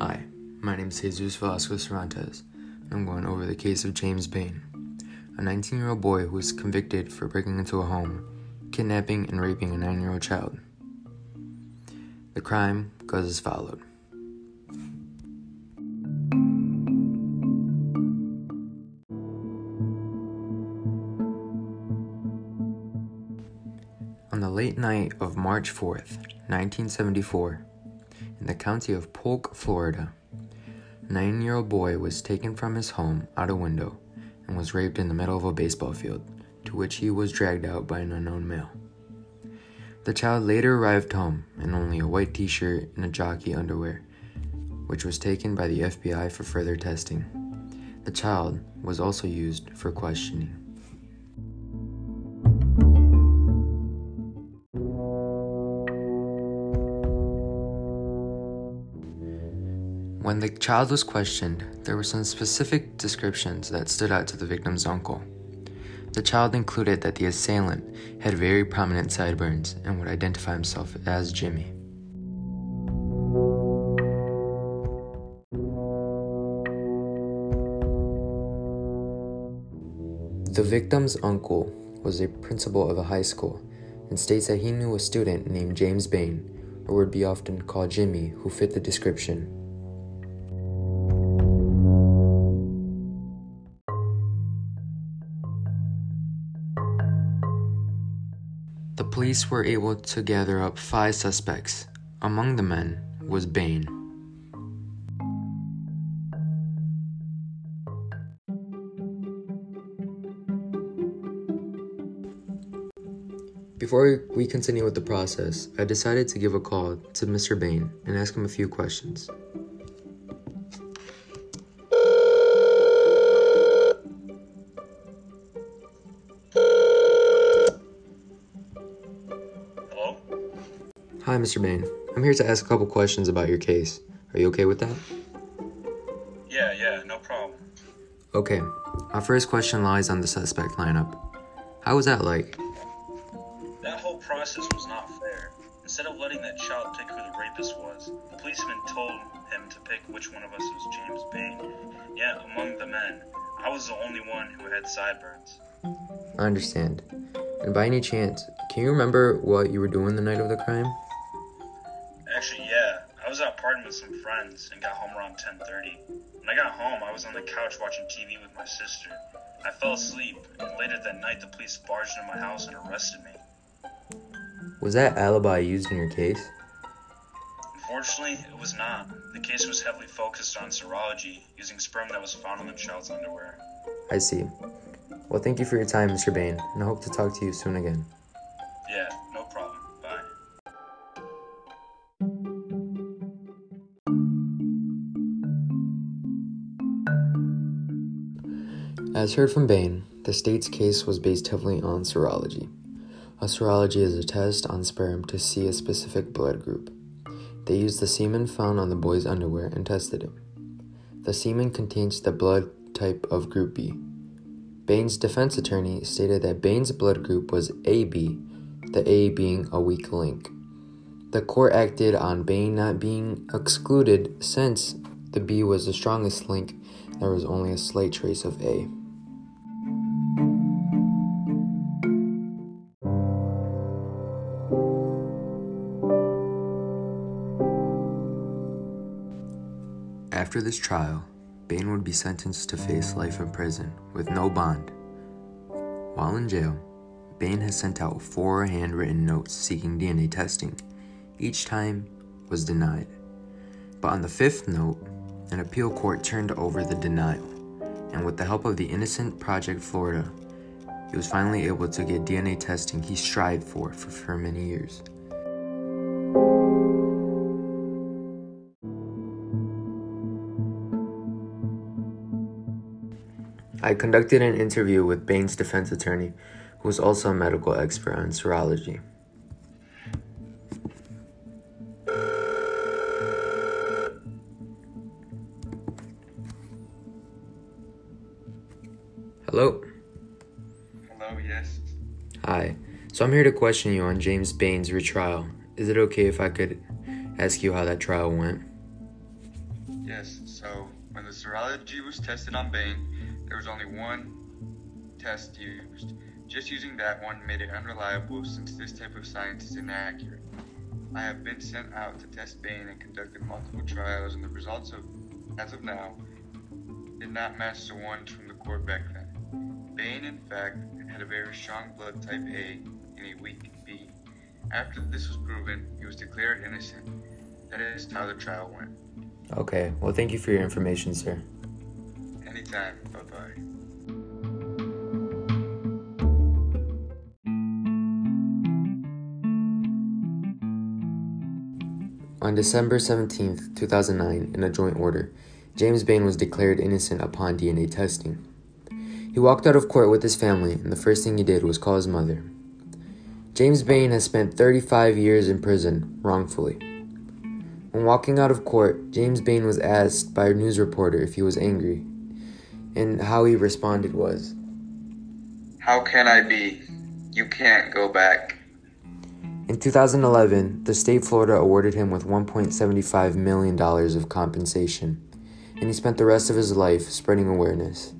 Hi, my name is Jesus Velasquez Cervantes, and I'm going over the case of James Bain, a 19 year old boy who was convicted for breaking into a home, kidnapping, and raping a 9 year old child. The crime goes as followed. On the late night of March 4th, 1974, in the county of Polk, Florida, a nine year old boy was taken from his home out a window and was raped in the middle of a baseball field, to which he was dragged out by an unknown male. The child later arrived home in only a white t shirt and a jockey underwear, which was taken by the FBI for further testing. The child was also used for questioning. When the child was questioned, there were some specific descriptions that stood out to the victim's uncle. The child included that the assailant had very prominent sideburns and would identify himself as Jimmy. The victim's uncle was a principal of a high school and states that he knew a student named James Bain, or would be often called Jimmy, who fit the description. The police were able to gather up five suspects. Among the men was Bain. Before we continue with the process, I decided to give a call to Mr. Bain and ask him a few questions. Hi, Mr. Bain. I'm here to ask a couple questions about your case. Are you okay with that? Yeah, yeah, no problem. Okay. Our first question lies on the suspect lineup. How was that like? That whole process was not fair. Instead of letting that child pick who the rapist was, the policeman told him to pick which one of us was James Bain. Yet, among the men, I was the only one who had sideburns. I understand. And by any chance, can you remember what you were doing the night of the crime? Actually, yeah, I was out partying with some friends and got home around 10:30. When I got home, I was on the couch watching TV with my sister. I fell asleep, and later that night, the police barged into my house and arrested me. Was that alibi used in your case? Unfortunately, it was not. The case was heavily focused on serology, using sperm that was found on the child's underwear. I see. Well, thank you for your time, Mr. Bain, and I hope to talk to you soon again. Yeah, As heard from Bain, the state's case was based heavily on serology. A serology is a test on sperm to see a specific blood group. They used the semen found on the boy's underwear and tested it. The semen contains the blood type of group B. Bain's defense attorney stated that Bain's blood group was AB, the A being a weak link. The court acted on Bain not being excluded since the B was the strongest link, there was only a slight trace of A. After this trial, Bain would be sentenced to face life in prison with no bond. While in jail, Bain has sent out four handwritten notes seeking DNA testing. Each time was denied. But on the fifth note, an appeal court turned over the denial, and with the help of the Innocence Project Florida, he was finally able to get DNA testing he strived for for, many years. I conducted an interview with Bain's defense attorney, who is also a medical expert on serology. Hello. Hello, yes. Hi. So I'm here to question you on James Bain's retrial. Is it okay if I could ask you how that trial went? Yes, so when the serology was tested on Bain, there was only one test used. Just using that one made it unreliable since this type of science is inaccurate. I have been sent out to test Bain and conducted multiple trials, and the results of, as of now, did not match the ones from the court back then. Bain, in fact, had a very strong blood type A and a weak B. After this was proven, he was declared innocent. That is how the trial went. Okay, well, thank you for your information, sir. Anytime. Bye bye. On December 17, 2009, in a joint order, James Bain was declared innocent upon DNA testing. He walked out of court with his family, and the first thing he did was call his mother. James Bain has spent 35 years in prison wrongfully. When walking out of court, James Bain was asked by a news reporter if he was angry, and how he responded was, How can I be? You can't go back. In 2011, the state Florida awarded him with $1.75 million of compensation, and he spent the rest of his life spreading awareness.